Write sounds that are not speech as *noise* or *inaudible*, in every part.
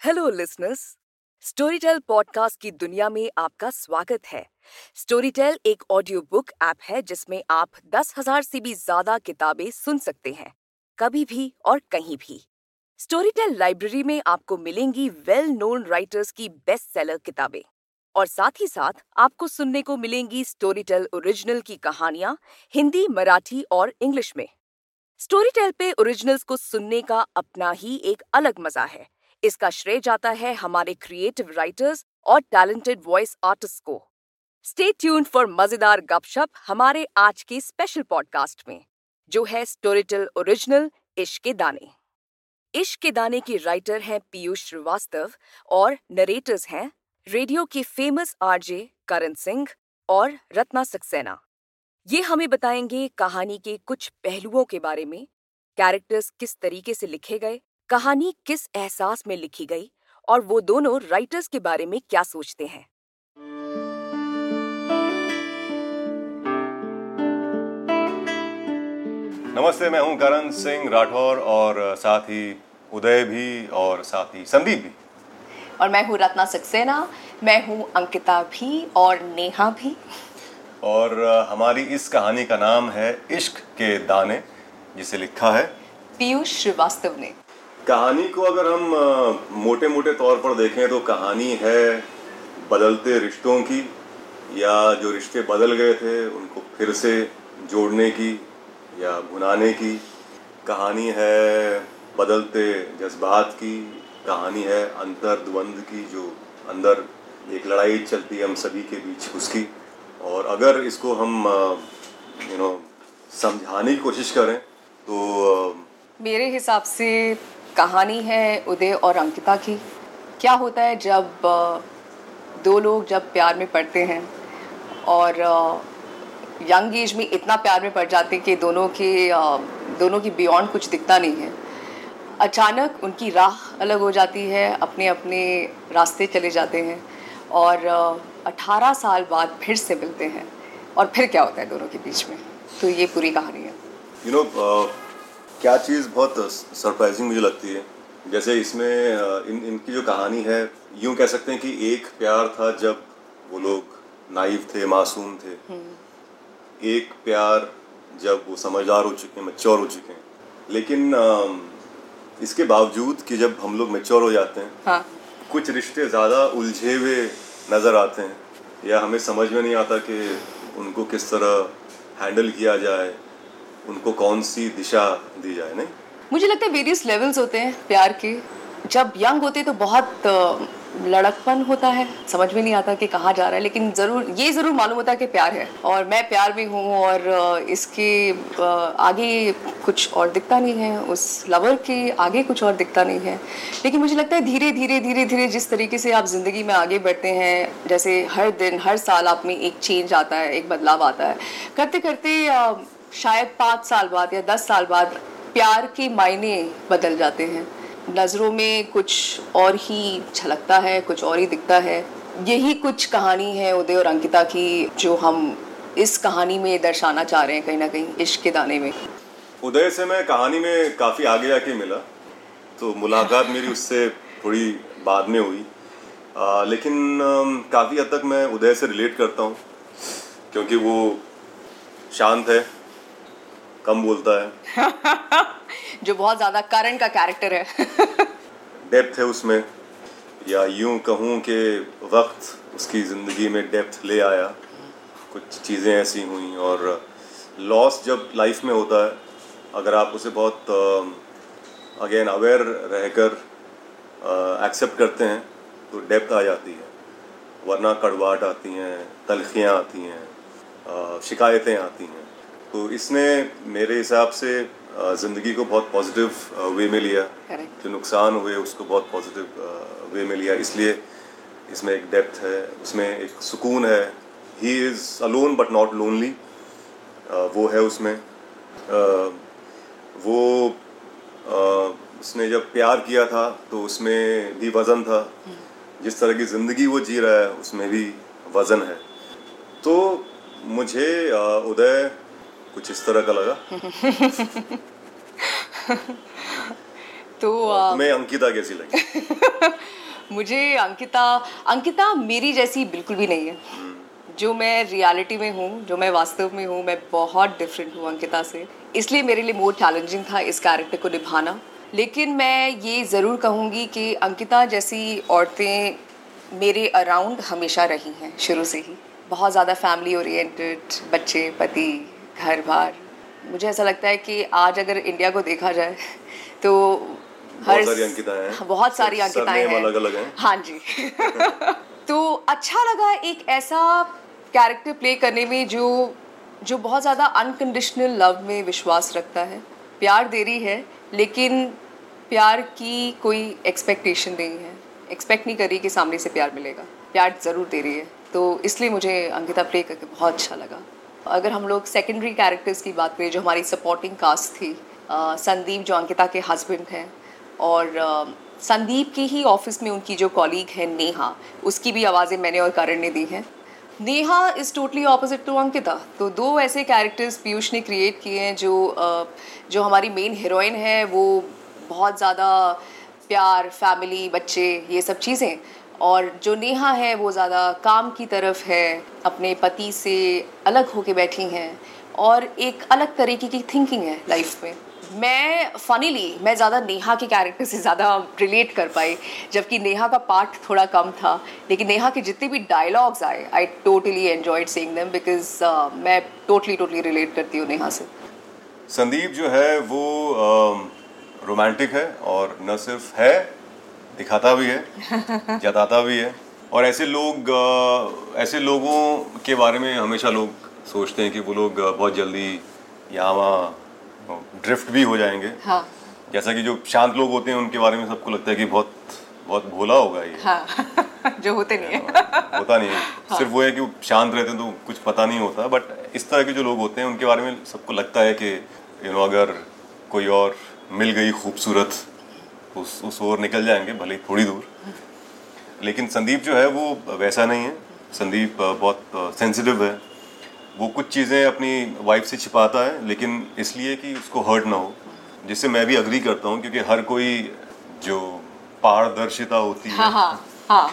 Hello listeners Storytel podcast की दुनिया में आपका स्वागत है। स्टोरीटेल एक ऑडियो बुक ऐप है जिसमें आप दस हज़ार से भी ज़्यादा किताबें सुन सकते हैं, कभी भी और कहीं भी। स्टोरीटेल लाइब्रेरी में आपको मिलेंगी वेल नोन राइटर्स की बेस्ट सेलर किताबें। और साथ ही साथ आपको सुनने को मिलेंगी स्टोरीटेल ओरिजिनल की कहानियाँ हिंदी, मराठी और इंग्लिश में। स्टोरीटेल पे ओरिजिनल्स को सुनने का अपना ही एक अलग मज़ा है। इसका श्रेय जाता है हमारे क्रिएटिव राइटर्स और टैलेंटेड वॉइस आर्टिस्ट को। स्टे ट्यून फॉर मज़ेदार गपशप हमारे आज के स्पेशल पॉडकास्ट में, जो है स्टोरीटेल ओरिजिनल इश्क के दाने। इश्क के दाने की राइटर हैं पीयूष श्रीवास्तव और नरेटर्स हैं रेडियो के फ़ेमस आरजे करण सिंह और रत्ना सक्सेना। ये हमें बताएँगे कहानी के कुछ पहलुओं के बारे में कैरेक्टर्स किस तरीके से लिखे गए कहानी किस एहसास में लिखी गई और वो दोनों राइटर्स के बारे में क्या सोचते हैं? नमस्ते मैं हूँ करण सिंह राठौर और साथ ही उदय भी और साथ ही संदीप भी। और मैं हूँ रत्ना सक्सेना मैं हूँ अंकिता भी और नेहा भी। और हमारी इस कहानी का नाम है इश्क के दाने जिसे लिखा है पीयूष श्रीवास्तव ने। कहानी को अगर हम मोटे मोटे तौर पर देखें तो कहानी है बदलते रिश्तों की, या जो रिश्ते बदल गए थे उनको फिर से जोड़ने की या भुनाने की। कहानी है बदलते जज्बात की, कहानी है अंतर द्वंद की जो अंदर एक लड़ाई चलती है हम सभी के बीच उसकी। और अगर इसको हम यू नो समझाने की कोशिश करें तो मेरे हिसाब से कहानी है उदय और अंकिता की। क्या होता है जब दो लोग जब प्यार में पड़ते हैं और यंग एज में इतना प्यार में पड़ जाते हैं कि दोनों के दोनों की बियॉन्ड कुछ दिखता नहीं है। अचानक उनकी राह अलग हो जाती है अपने अपने रास्ते चले जाते हैं और 18 साल बाद फिर से मिलते हैं। और फिर क्या होता है दोनों के बीच में? तो ये पूरी कहानी है। You you know know, uh, क्या चीज़ बहुत सरप्राइजिंग मुझे लगती है। जैसे इसमें इन इनकी जो कहानी है यूँ कह सकते हैं कि एक प्यार था जब वो लोग नाइव थे मासूम थे। एक प्यार जब वो समझदार हो चुके हैं मच्योर हो चुके हैं। लेकिन इसके बावजूद कि जब हम लोग मेच्योर हो जाते हैं हाँ. कुछ रिश्ते ज़्यादा उलझे हुए नज़र आते हैं। या हमें समझ में नहीं आता कि उनको किस तरह हैंडल किया जाए। उनको कौन सी दिशा दी जाए, नहीं? मुझे लगता है वेरियस लेवल्स होते हैं, प्यार के। जब यंग होते तो बहुत लड़कपन होता है। समझ में नहीं आता कि कहाँ जा रहा है, लेकिन ज़रूर, ये ज़रूर मालूम होता है कि प्यार है। और मैं प्यार भी हूँ और इसके आगे कुछ और दिखता नहीं है, उस लवर के आगे कुछ और दिखता नहीं है। लेकिन मुझे लगता है धीरे धीरे धीरे धीरे जिस तरीके से आप ज़िंदगी में आगे बढ़ते हैं, जैसे हर दिन, हर साल आप में एक चेंज आता है, एक बदलाव आता है। करते करते शायद पाँच साल बाद या दस साल बाद प्यार के मायने बदल जाते हैं। नज़रों में कुछ और ही छलकता है कुछ और ही दिखता है। यही कुछ कहानी है उदय और अंकिता की जो हम इस कहानी में दर्शाना चाह रहे हैं कहीं ना कहीं इश्क के दाने में। उदय से मैं कहानी में काफ़ी आगे आके मिला। तो मुलाकात मेरी उससे थोड़ी बाद में हुई। आ, लेकिन काफ़ी हद तक मैं उदय से रिलेट करता हूँ क्योंकि वो शांत है कम बोलता है। *laughs* जो बहुत ज़्यादा करण का कैरेक्टर है। *laughs* डेप्थ है उसमें। या यूँ कहूँ कि वक्त उसकी ज़िंदगी में डेप्थ ले आया। कुछ चीज़ें ऐसी हुई और लॉस जब लाइफ में होता है अगर आप उसे बहुत अगेन अवेयर रहकर एक्सेप्ट करते हैं तो डेप्थ आ जाती है। वरना कड़वाट आती हैं तलखियाँ आती हैं शिकायतें आती हैं। तो इसने मेरे हिसाब से ज़िंदगी को बहुत पॉजिटिव वे में लिया। जो नुकसान हुए उसको बहुत पॉजिटिव वे में लिया। इसलिए इसमें एक डेप्थ है उसमें एक सुकून है। He is alone but not lonely वो है उसमें। uh, वो uh, उसने जब प्यार किया था तो उसमें भी वज़न था। हम्म। जिस तरह की ज़िंदगी वो जी रहा है उसमें भी वज़न है। तो मुझे उदय कुछ इस तरह का लगा। *laughs* तो आ, तुम्हें अंकिता कैसी लगी? *laughs* मुझे अंकिता अंकिता मेरी जैसी बिल्कुल भी नहीं है। जो मैं रियलिटी में हूँ जो मैं वास्तव में हूँ मैं बहुत डिफरेंट हूँ अंकिता से। इसलिए मेरे लिए मोर चैलेंजिंग था इस कैरेक्टर को निभाना। लेकिन मैं ये ज़रूर कहूँगी कि अंकिता जैसी औरतें मेरे अराउंड हमेशा रही हैं शुरू से ही। बहुत ज़्यादा फैमिली ओरिएंटेड बच्चे पति घर बार। मुझे ऐसा लगता है कि आज अगर इंडिया को देखा जाए तो बहुत सारी अंकिताएँ हैं। बहुत सारी अंकिताएँ हैं। हैं। हाँ जी। *laughs* तो अच्छा लगा एक ऐसा कैरेक्टर प्ले करने में जो जो बहुत ज़्यादा अनकंडीशनल लव में विश्वास रखता है। प्यार दे रही है लेकिन प्यार की कोई एक्सपेक्टेशन नहीं है। एक्सपेक्ट नहीं करी कि सामने से प्यार मिलेगा। प्यार ज़रूर दे रही है। तो इसलिए मुझे अंकिता प्ले करके बहुत अच्छा लगा। अगर हम लोग सेकेंडरी कैरेक्टर्स की बात करें, जो हमारी सपोर्टिंग कास्ट थी संदीप जो अंकिता के हस्बैंड हैं, और संदीप के ही ऑफ़िस में उनकी जो कॉलीग है, नेहा, उसकी भी आवाज़ें मैंने और करण ने दी हैं। Neha is totally opposite to Ankita. तो दो ऐसे कैरेक्टर्स पीयूष ने क्रिएट किए हैं, जो जो हमारी मेन हीरोइन है, वो बहुत ज़्यादा प्यार फैमिली बच्चे, ये सब चीज़ें। और जो नेहा है, वो ज़्यादा काम की तरफ़ है, अपने पति से अलग होके बैठी हैं और एक अलग तरीके की थिंकिंग है लाइफ में। मैं फनीली मैं ज़्यादा नेहा के कैरेक्टर से ज़्यादा रिलेट कर पाई, जबकि नेहा का पार्ट थोड़ा कम था। लेकिन नेहा के जितने भी डायलॉग्स आए I totally enjoyed seeing them because मैं टोटली टोटली रिलेट करती हूँ नेहा से। संदीप जो है, वो रोमांटिक है और न सिर्फ़ है दिखाता भी है *laughs* जताता भी है। और ऐसे लोग ऐसे लोगों के बारे में हमेशा लोग सोचते हैं कि वो लोग बहुत जल्दी यहाँ वहाँ ड्रिफ्ट भी हो जाएँगे। हाँ। जैसा कि जो शांत लोग होते हैं उनके बारे में सबको लगता है कि बहुत बहुत भोला होगा ये। हाँ *laughs* जो होते नहीं है। होता नहीं है। *laughs* हाँ। सिर्फ़ वो है कि वो शांत रहते हैं तो कुछ पता नहीं होता बट इस तरह के जो लोग होते हैं उनके बारे में सबको लगता है कि यू नो अगर कोई और मिल गई खूबसूरत उस उस ओर निकल जाएँगे भले ही थोड़ी दूर। लेकिन संदीप जो है वो वैसा नहीं है। संदीप बहुत सेंसिटिव है। वो कुछ चीज़ें अपनी वाइफ से छिपाता है लेकिन इसलिए कि उसको हर्ट ना हो जिससे मैं भी अग्री करता हूँ क्योंकि हर कोई जो पारदर्शिता होती है हाँ हाँ हाँ।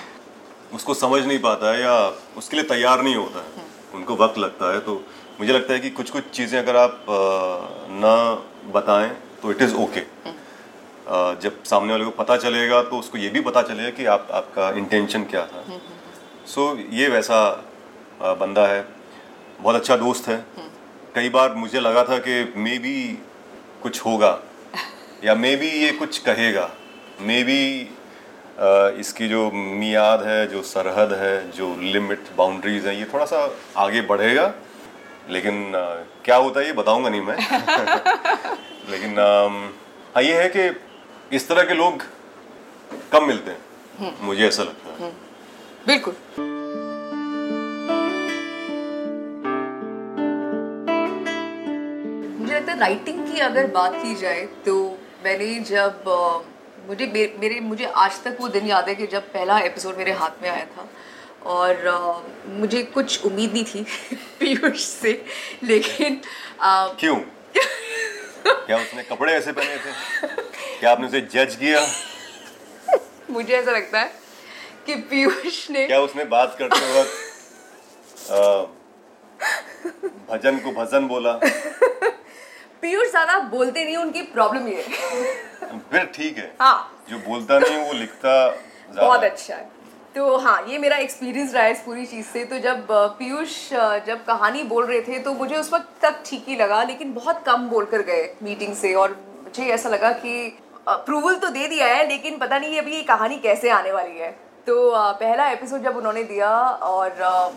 उसको समझ नहीं पाता है या उसके लिए तैयार नहीं होता है। उनको वक्त लगता है तो मुझे लगता है कि कुछ कुछ चीज़ें अगर आप ना बताएँ तो इट इज़ ओके जब सामने वाले को पता चलेगा तो उसको ये भी पता चलेगा कि आप आपका इंटेंशन क्या था। सो so, ये वैसा बंदा है। बहुत अच्छा दोस्त है। कई बार मुझे लगा था कि मे बी कुछ होगा *laughs* या मे बी ये कुछ कहेगा। मे बी इसकी जो मियाद है जो सरहद है जो लिमिट बाउंड्रीज है ये थोड़ा सा आगे बढ़ेगा। लेकिन क्या होता है ये बताऊँगा नहीं मैं। *laughs* लेकिन हाँ ये है कि इस तरह के लोग कम मिलते हैं। मुझे ऐसा लगता है। बिल्कुल। मुझे लगता है राइटिंग की अगर बात की जाए तो मैंने जब मुझे मेरे मुझे आज तक वो दिन याद है कि जब पहला एपिसोड मेरे हाथ में आया था और अ, मुझे कुछ उम्मीद नहीं थी *laughs* पीयूष से लेकिन अ, क्यों? *laughs* क्या उसने कपड़े ऐसे पहने थे? *laughs* क्या आपने उसे जज किया? *laughs* मुझे ऐसा लगता है कि पीयूष ने क्या उसने बात करते वक्त *laughs* भजन को भजन बोला? *laughs* पीयूष ज़्यादा बोलते नहीं उनकी प्रॉब्लम ये फिर ठीक है। हाँ। जो बोलता नहीं वो लिखता बहुत अच्छा है। तो हाँ ये मेरा एक्सपीरियंस रहा है इस पूरी चीज़ से। तो जब पीयूष जब कहानी बोल रहे थे तो मुझे उस वक्त तक ठीक ही लगा लेकिन बहुत कम बोल कर गए मीटिंग से। और मुझे ऐसा लगा कि अप्रूवल तो दे दिया है लेकिन पता नहीं अभी ये कहानी कैसे आने वाली है। तो अ, पहला एपिसोड जब उन्होंने दिया और अ,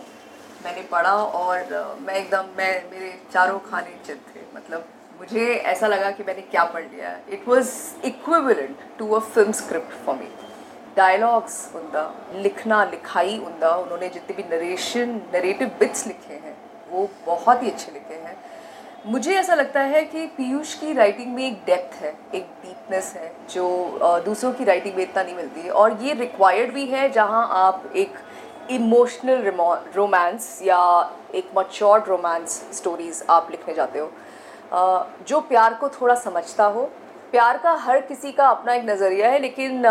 मैंने पढ़ा और अ, मैं एकदम मैं मेरे चारों खाने चित थे। मतलब मुझे ऐसा लगा कि मैंने क्या पढ़ लिया है। It was equivalent to a film script for me dialogues उनका लिखना लिखाई उनका उन्होंने जितने भी नरेशन नरेटिव बिट्स लिखे हैं वो बहुत ही अच्छे लिखे हैं। मुझे ऐसा लगता है कि पीयूष की राइटिंग में एक डेप्थ है, एक डीपनेस है, जो दूसरों की राइटिंग में इतना नहीं मिलती। है और ये रिक्वायर्ड भी है जहाँ आप एक इमोशनल रोमांस या एक मच्योर्ड रोमांस स्टोरीज आप लिखने जाते हो। जो प्यार को थोड़ा समझता हो। प्यार का हर किसी का अपना एक नज़रिया है, लेकिन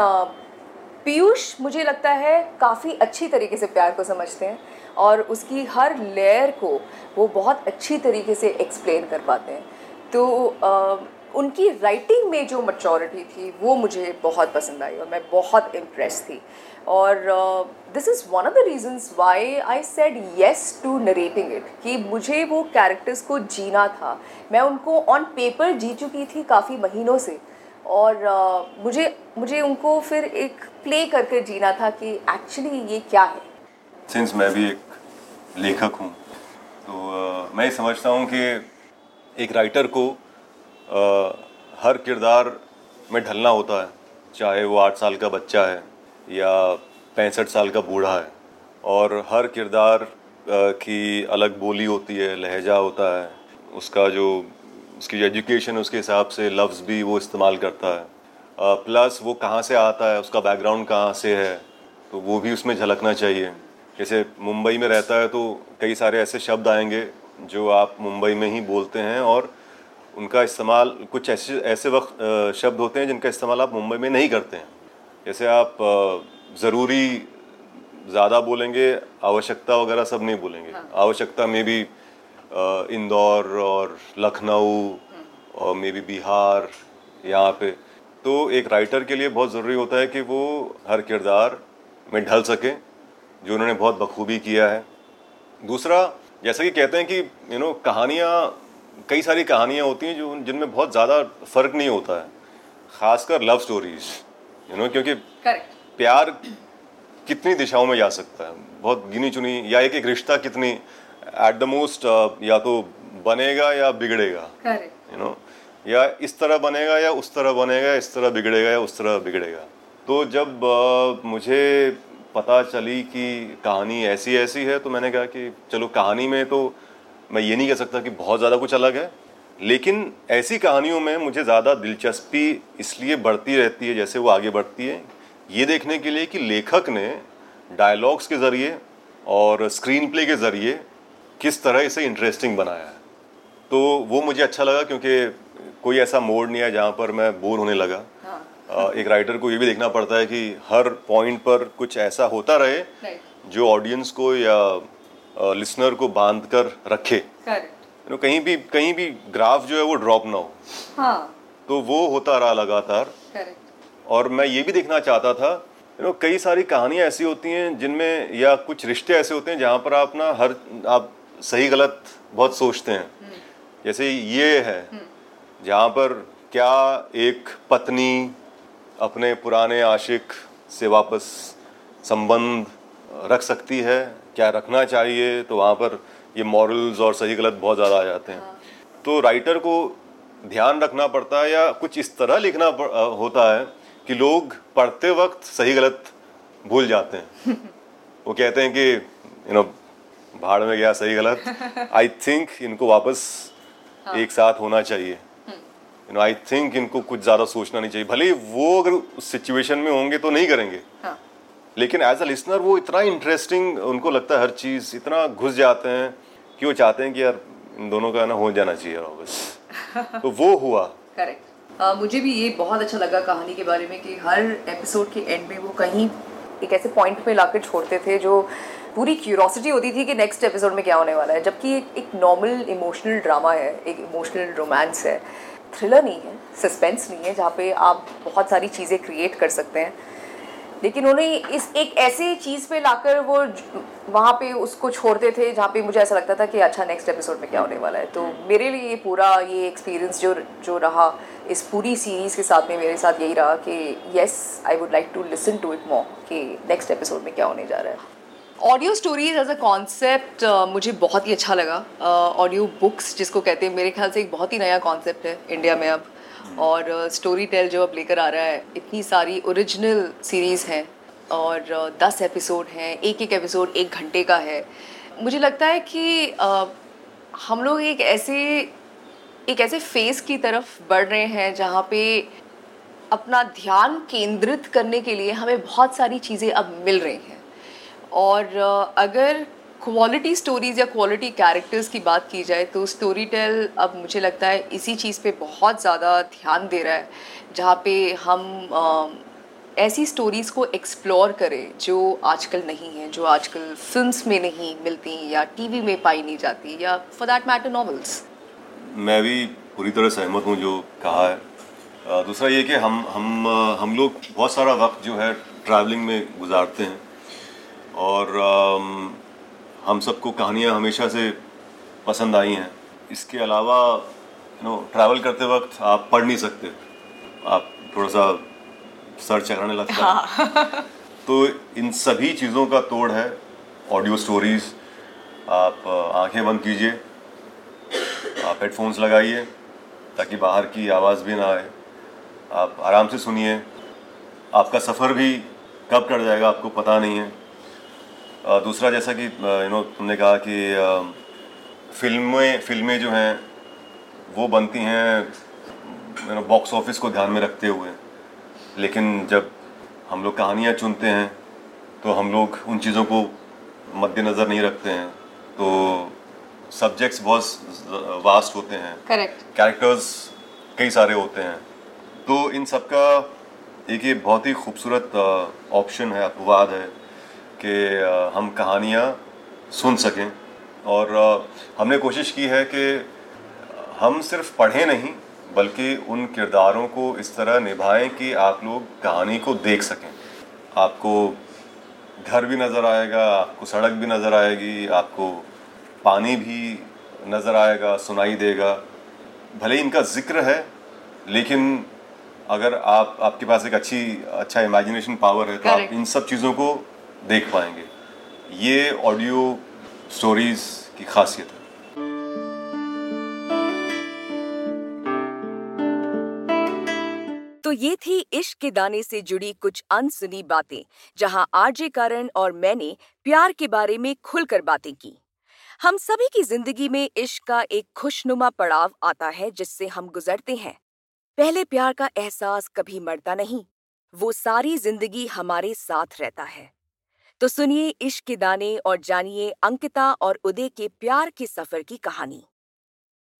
पीयूष मुझे लगता है काफ़ी अच्छी तरीके से प्यार को समझते हैं और उसकी हर लेयर को वो बहुत अच्छी तरीके से एक्सप्लेन कर पाते हैं। तो आ, उनकी राइटिंग में जो मचोरिटी थी वो मुझे बहुत पसंद आई और मैं बहुत इम्प्रेस थी। और this is one of the reasons why I said yes to narrating it कि मुझे वो कैरेक्टर्स को जीना था। मैं उनको ऑन पेपर जी चुकी थी काफ़ी महीनों से। और uh, मुझे मुझे उनको फिर एक प्ले करके जीना था कि एक्चुअली ये क्या है। सिंस मैं भी एक लेखक हूँ तो uh, मैं समझता हूँ कि एक राइटर को uh, हर किरदार में ढलना होता है चाहे वो आठ साल का बच्चा है या पैंसठ साल का बूढ़ा है। और हर किरदार की अलग बोली होती है लहजा होता है उसका जो उसकी एजुकेशन उसके हिसाब से लफ्ज़ भी वो इस्तेमाल करता है। प्लस वो कहाँ से आता है उसका बैकग्राउंड कहाँ से है तो वो भी उसमें झलकना चाहिए। जैसे मुंबई में रहता है तो कई सारे ऐसे शब्द आएँगे जो आप मुंबई में ही बोलते हैं और उनका इस्तेमाल कुछ ऐसे ऐसे वक्त शब्द होते हैं जिनका इस्तेमाल आप मुंबई में नहीं करते हैं। जैसे आप ज़रूरी ज़्यादा बोलेंगे आवश्यकता वगैरह सब नहीं बोलेंगे। हाँ। आवश्यकता में भी इंदौर और लखनऊ और मे बी बिहार यहाँ पे। तो एक राइटर के लिए बहुत ज़रूरी होता है कि वो हर किरदार में ढल सके जो उन्होंने बहुत बखूबी किया है। दूसरा जैसा कि कहते हैं कि यू नो कहानियाँ कई सारी कहानियाँ होती हैं जो जिनमें बहुत ज़्यादा फ़र्क नहीं होता है ख़ासकर लव स्टोरीज़ यू नो क्योंकि Correct. प्यार कितनी दिशाओं में जा सकता है। बहुत गिनी चुनी या एक एक रिश्ता कितनी एट द मोस्ट या तो बनेगा या बिगड़ेगा यू नो या इस तरह बनेगा या उस तरह बनेगा इस तरह बिगड़ेगा या उस तरह बिगड़ेगा। तो जब uh, मुझे पता चली कि कहानी ऐसी ऐसी है तो मैंने कहा कि चलो कहानी में तो मैं ये नहीं कह सकता कि बहुत ज़्यादा कुछ अलग है लेकिन ऐसी कहानियों में मुझे ज़्यादा दिलचस्पी इसलिए बढ़ती रहती है जैसे वो आगे बढ़ती है ये देखने के लिए कि लेखक ने डायलॉग्स के ज़रिए और स्क्रीन प्ले के ज़रिए किस तरह इसे इंटरेस्टिंग बनाया है। तो वो मुझे अच्छा लगा क्योंकि कोई ऐसा मोड नहीं है जहाँ पर मैं बोर होने लगा। हाँ। एक राइटर को ये भी देखना पड़ता है कि हर पॉइंट पर कुछ ऐसा होता रहे जो ऑडियंस को या लिसनर को बाँध कर रखे। नो कहीं भी कहीं भी ग्राफ जो है वो ड्रॉप ना हो। हाँ. तो वो होता रहा लगातार। और मैं ये भी देखना चाहता था यू नो कई सारी कहानियाँ ऐसी होती हैं जिनमें या कुछ रिश्ते ऐसे होते हैं जहाँ पर आप ना हर आप सही गलत बहुत सोचते हैं। जैसे ये है। जहाँ पर क्या एक पत्नी अपने पुराने आशिक से वापस संबंध रख सकती है क्या रखना चाहिए तो वहाँ पर ये मॉरल्स और सही गलत बहुत ज़्यादा आ जाते हैं हाँ। तो राइटर को ध्यान रखना पड़ता है या कुछ इस तरह लिखना होता है कि लोग पढ़ते वक्त सही गलत भूल जाते हैं *laughs* वो कहते हैं कि यू नो भाड़ में गया सही गलत। *laughs* आई थिंक इनको वापस हाँ. एक साथ होना चाहिए। यू नो आई थिंक इनको कुछ ज़्यादा सोचना नहीं चाहिए। भले वो अगर उस सिचुएशन में होंगे तो नहीं करेंगे। हाँ. लेकिन एज अ लिसनर वो इतना इंटरेस्टिंग उनको लगता है हर चीज़ इतना घुस जाते हैं कि वो चाहते हैं कि यार इन दोनों का ना हो जाना चाहिए *laughs* तो वो हुआ। करेक्ट Uh, मुझे भी ये बहुत अच्छा लगा कहानी के बारे में कि हर एपिसोड के एंड में वो कहीं एक ऐसे पॉइंट पे लाकर छोड़ते थे जो पूरी क्यूरोसिटी होती थी कि नेक्स्ट एपिसोड में क्या होने वाला है, जबकि एक एक नॉर्मल इमोशनल ड्रामा है, एक इमोशनल रोमांस है। थ्रिलर नहीं है सस्पेंस नहीं है, जहाँ पे आप बहुत सारी चीज़ें क्रिएट कर सकते हैं। लेकिन उन्हें इस, एक ऐसी चीज़ पे लाकर वो वहाँ पे उसको छोड़ते थे, जहाँ पे मुझे ऐसा लगता था कि अच्छा नेक्स्ट एपिसोड में क्या होने वाला है। तो मेरे लिए ये पूरा ये एक्सपीरियंस जो जो रहा इस पूरी सीरीज़ के साथ में, मेरे साथ यही रहा कि yes I would like to listen to it more कि नेक्स्ट एपिसोड में क्या होने जा रहा है। Audio stories as a concept मुझे बहुत ही अच्छा लगा। ऑडियो uh, बुक्स जिसको कहते हैं मेरे ख्याल से एक बहुत ही नया कॉन्सेप्ट है इंडिया में अब। और स्टोरी uh, टेल जो अब लेकर आ रहा है इतनी सारी ओरिजिनल सीरीज़ हैं और uh, दस एपिसोड हैं एक एक एपिसोड एक घंटे का है। मुझे लगता है कि uh, हम लोग एक ऐसे एक ऐसे फ़ेज़ की तरफ़ बढ़ रहे हैं जहाँ पे अपना ध्यान केंद्रित करने के लिए हमें बहुत सारी चीज़ें अब मिल रही हैं। और अगर क्वालिटी स्टोरीज या क्वालिटी कैरेक्टर्स की बात की जाए तो स्टोरी टेल अब मुझे लगता है इसी चीज़ पे बहुत ज़्यादा ध्यान दे रहा है जहाँ पे हम आ, ऐसी स्टोरीज़ को एक्सप्लोर करें जो आजकल नहीं है जो आजकल फिल्म्स में नहीं मिलती या टीवी में पाई नहीं जाती या फॉर दैट मैटर नॉवेल्स मैं भी पूरी तरह सहमत हूँ जो कहा है। दूसरा ये कि हम हम हम लोग बहुत सारा वक्त जो है ट्रैवलिंग में गुजारते हैं। और हम सबको कहानियाँ हमेशा से पसंद आई हैं। इसके अलावा यू नो ट्रैवल करते वक्त आप पढ़ नहीं सकते। आप थोड़ा सा सर चकराने लगता है। हाँ। तो इन सभी चीज़ों का तोड़ है ऑडियो स्टोरीज़ आप आँखें बंद कीजिए आप हेडफोन्स लगाइए ताकि बाहर की आवाज़ भी ना आए। आप आराम से सुनिए। आपका सफ़र भी कब कट जाएगा आपको पता नहीं है। दूसरा जैसा कि यू नो तुमने कहा कि फ़िल्में फ़िल्में जो हैं वो बनती हैं यू नो बॉक्स ऑफ़िस को ध्यान में रखते हुए। लेकिन जब हम लोग कहानियाँ चुनते हैं तो हम लोग उन चीज़ों को मद्देनज़र नहीं रखते हैं। तो सब्जेक्ट्स बहुत वास्ट होते हैं। करेक्ट कैरेक्टर्स कई सारे होते हैं। तो इन सब का एक ये बहुत ही खूबसूरत ऑप्शन है अपवाद है। कि हम कहानियाँ सुन सकें। और हमने कोशिश की है कि हम सिर्फ़ पढ़ें नहीं बल्कि उन किरदारों को इस तरह निभाएँ कि आप लोग कहानी को देख सकें। आपको घर भी नज़र आएगा आपको सड़क भी नज़र आएगी आपको पानी भी नज़र आएगा सुनाई देगा। भले ही इनका ज़िक्र है लेकिन अगर आप आपके पास एक अच्छी अच्छा इमेजिनेशन पावर है तो आप इन सब चीज़ों को देख पाएँगे। ये ऑडियो स्टोरीज की खासियत है। तो ये थी इश्क के दाने से जुड़ी कुछ अनसुनी बातें, जहाँ आरजे करण और मैंने प्यार के बारे में खुलकर बातें की। हम सभी की ज़िंदगी में इश्क का एक खुशनुमा पड़ाव आता है, जिससे हम गुजरते हैं। पहले प्यार का एहसास कभी मरता नहीं, वो सारी ज़िंदगी हमारे साथ रहता है। तो सुनिए इश्क के दाने और जानिए अंकिता और उदय के प्यार के सफ़र की कहानी।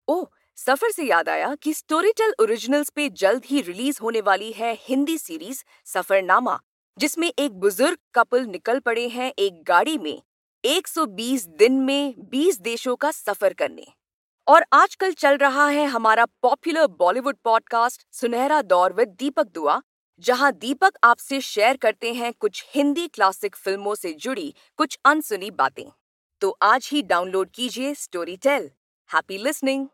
ओह, सफ़र से याद आया कि स्टोरीटेल ओरिजिनल्स पे जल्द ही रिलीज़ होने वाली है हिंदी सीरीज़ सफरनामा, जिसमें एक बुज़ुर्ग कपल निकल पड़े हैं एक गाड़ी में 120 दिन में 20 देशों का सफ़र करने। और आजकल चल रहा है हमारा पॉपुलर बॉलीवुड पॉडकास्ट सुनहरा दौर विद दीपक दुआ जहाँ दीपक आपसे शेयर करते हैं कुछ हिंदी क्लासिक फ़िल्मों से जुड़ी कुछ अनसुनी बातें। तो आज ही डाउनलोड कीजिए स्टोरी टेल हैप्पी लिसनिंग